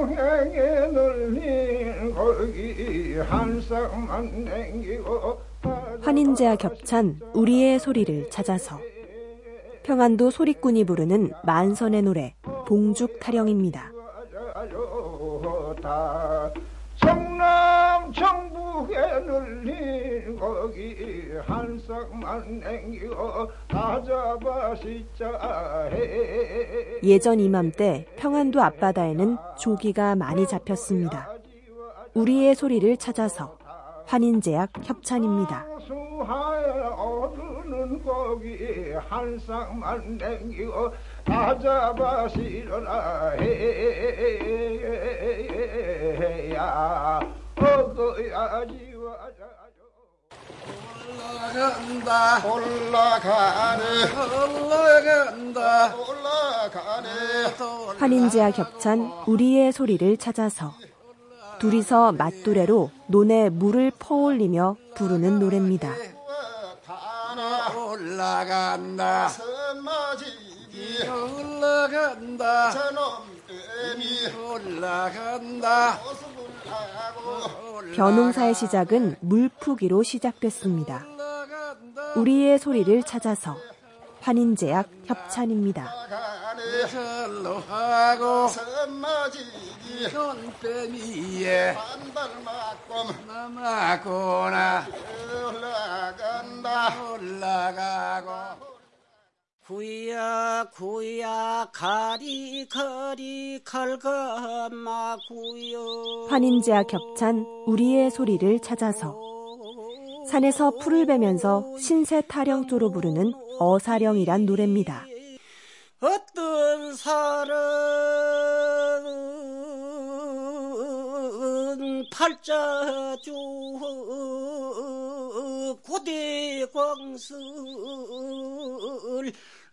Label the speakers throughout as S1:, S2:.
S1: 평행에 늘린 거기 한 쌍만 남기고
S2: 환인제와 겹찬 우리의 소리를 찾아서 평안도 소리꾼이 부르는 만선의 노래 봉죽 타령입니다.
S1: 성남 청 북에 늘린 거기 한 쌍만 남기고 다 잡아 시자해
S2: 예전 이맘때 평안도 앞바다에는 조기가 많이 잡혔습니다. 우리의 소리를 찾아서 환인제약 협찬입니다.
S3: 올라간다.
S1: 올라가네.
S3: 올라간다.
S1: 올라가네.
S2: 환인제와 겹찬 우리의 소리를 찾아서 둘이서 맞두레로 논에 물을 퍼올리며 부르는 노래입니다.
S1: 타나
S3: 올라간다.
S1: 선마지기.
S3: 올라간다.
S1: 저놈들이
S3: 올라간다
S2: 벼농사의 시작은 물푸기로 시작됐습니다. 우리의 소리를 찾아서 환인제약 협찬입니다.
S4: 구야 구야 가리 거리 걸거마 구요
S2: 환인제와 겹찬 우리의 소리를 찾아서 산에서 풀을 베면서 신세 타령조로 부르는 어사령이란 노래입니다.
S4: 어떤 사람은 팔자주 고 대 광슬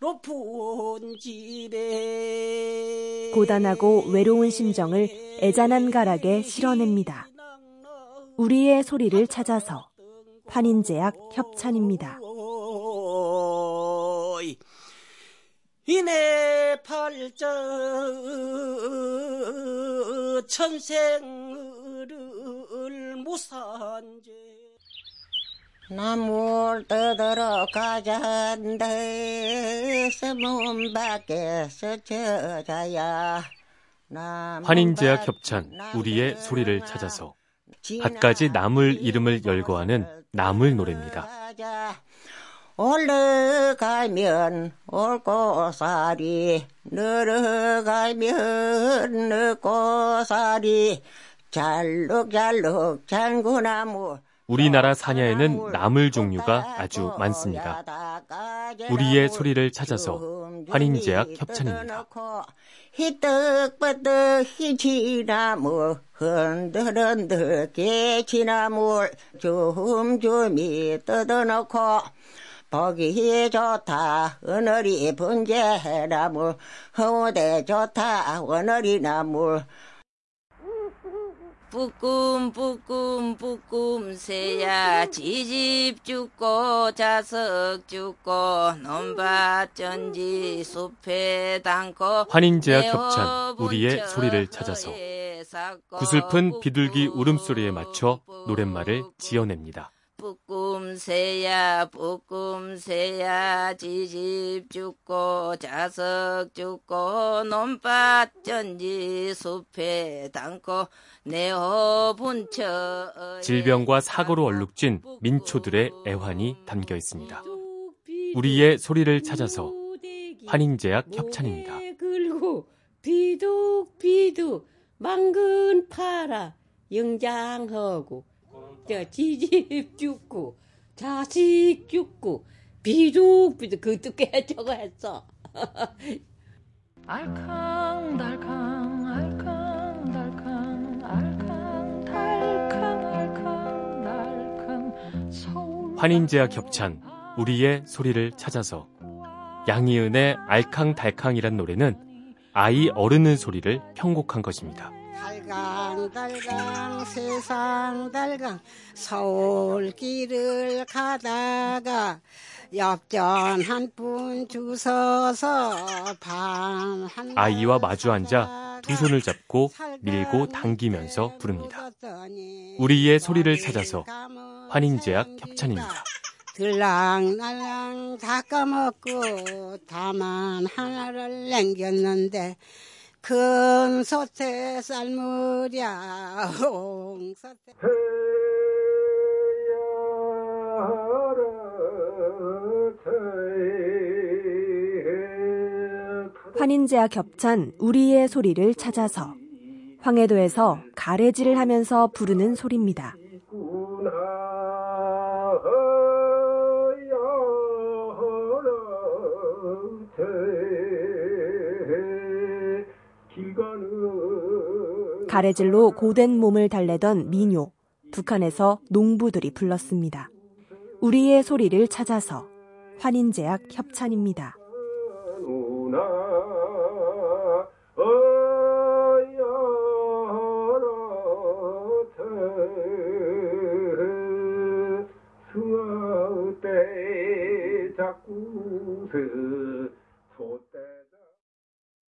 S4: 높은 집에
S2: 고단하고 외로운 심정을 애잔한 가락에 실어냅니다. 우리의 소리를 찾아서 환인제약 협찬입니다.
S4: 이내 팔자 천생을 못산제 나물 떠들어 가자한데 서문 밖에서 저자야
S5: 환인제약 협찬 우리의 소리를 찾아서 갖가지 나물 이름을 열거하는 나물 노래입니다.
S4: 올라가면 올고사리 늘어가면 늦고사리 잘록잘록 장구나무
S5: 우리나라 산야에는 나물 종류가 아주 많습니다. 우리의 소리를 찾아서 환인제약 협찬입니다.
S4: 희떡버떡 희치나무 흔들흔들 깨치나물 줌줌이 뜯어놓고 보기 좋다 오늘이 분재나물 허무대 좋다 오늘이 나물 뿌꿈 뿌꿈 뿌꿈 새야 지집 죽고 자석 죽고 논밭 전지 숲에 담고
S5: 환인제약 협찬 우리의 소리를 찾아서 구슬픈 비둘기 울음소리에 맞춰 노랫말을 지어냅니다.
S4: 뿌꿈새야 뿌꿈새야 지집 죽고 자석 죽고 논밭 전지 숲에 담고 내호 분처
S5: 질병과 사고로 얼룩진 민초들의 애환이 담겨 있습니다. 우리의 소리를 찾아서 환인제약 협찬입니다.
S6: 긁고 비둑 비둑 망근 팔아 영장하고 저 지집 죽고 자식 죽고 비둑 비둑 그것도 꽤 저거 했어.
S7: 알캉 달캉 알캉 달캉 알캉 달캉 알캉 달캉 서울
S5: 환인제약 협찬 우리의 소리를 찾아서 양희은의 알캉달캉이란 노래는 아이 어르는 소리를 편곡한 것입니다.
S8: 달강 달강 세상 달강 서울길을 가다가 엽전 한분 주서서 밤한
S5: 아이와 마주 앉아 두 손을 잡고 밀고 당기면서 부릅니다. 우리의 소리를 찾아서 환인제약 협찬입니다.
S8: 들랑날랑 다 까먹고 다만 하나를 남겼는데 큰 솥에 삶으랴 홍솥에
S9: 환인제와 겹찬 우리의 소리를 찾아서 황해도에서 가래질을 하면서 부르는 소리입니다. 가래질로 고된 몸을 달래던 민요, 북한에서 농부들이 불렀습니다. 우리의 소리를 찾아서 환인제약 협찬입니다.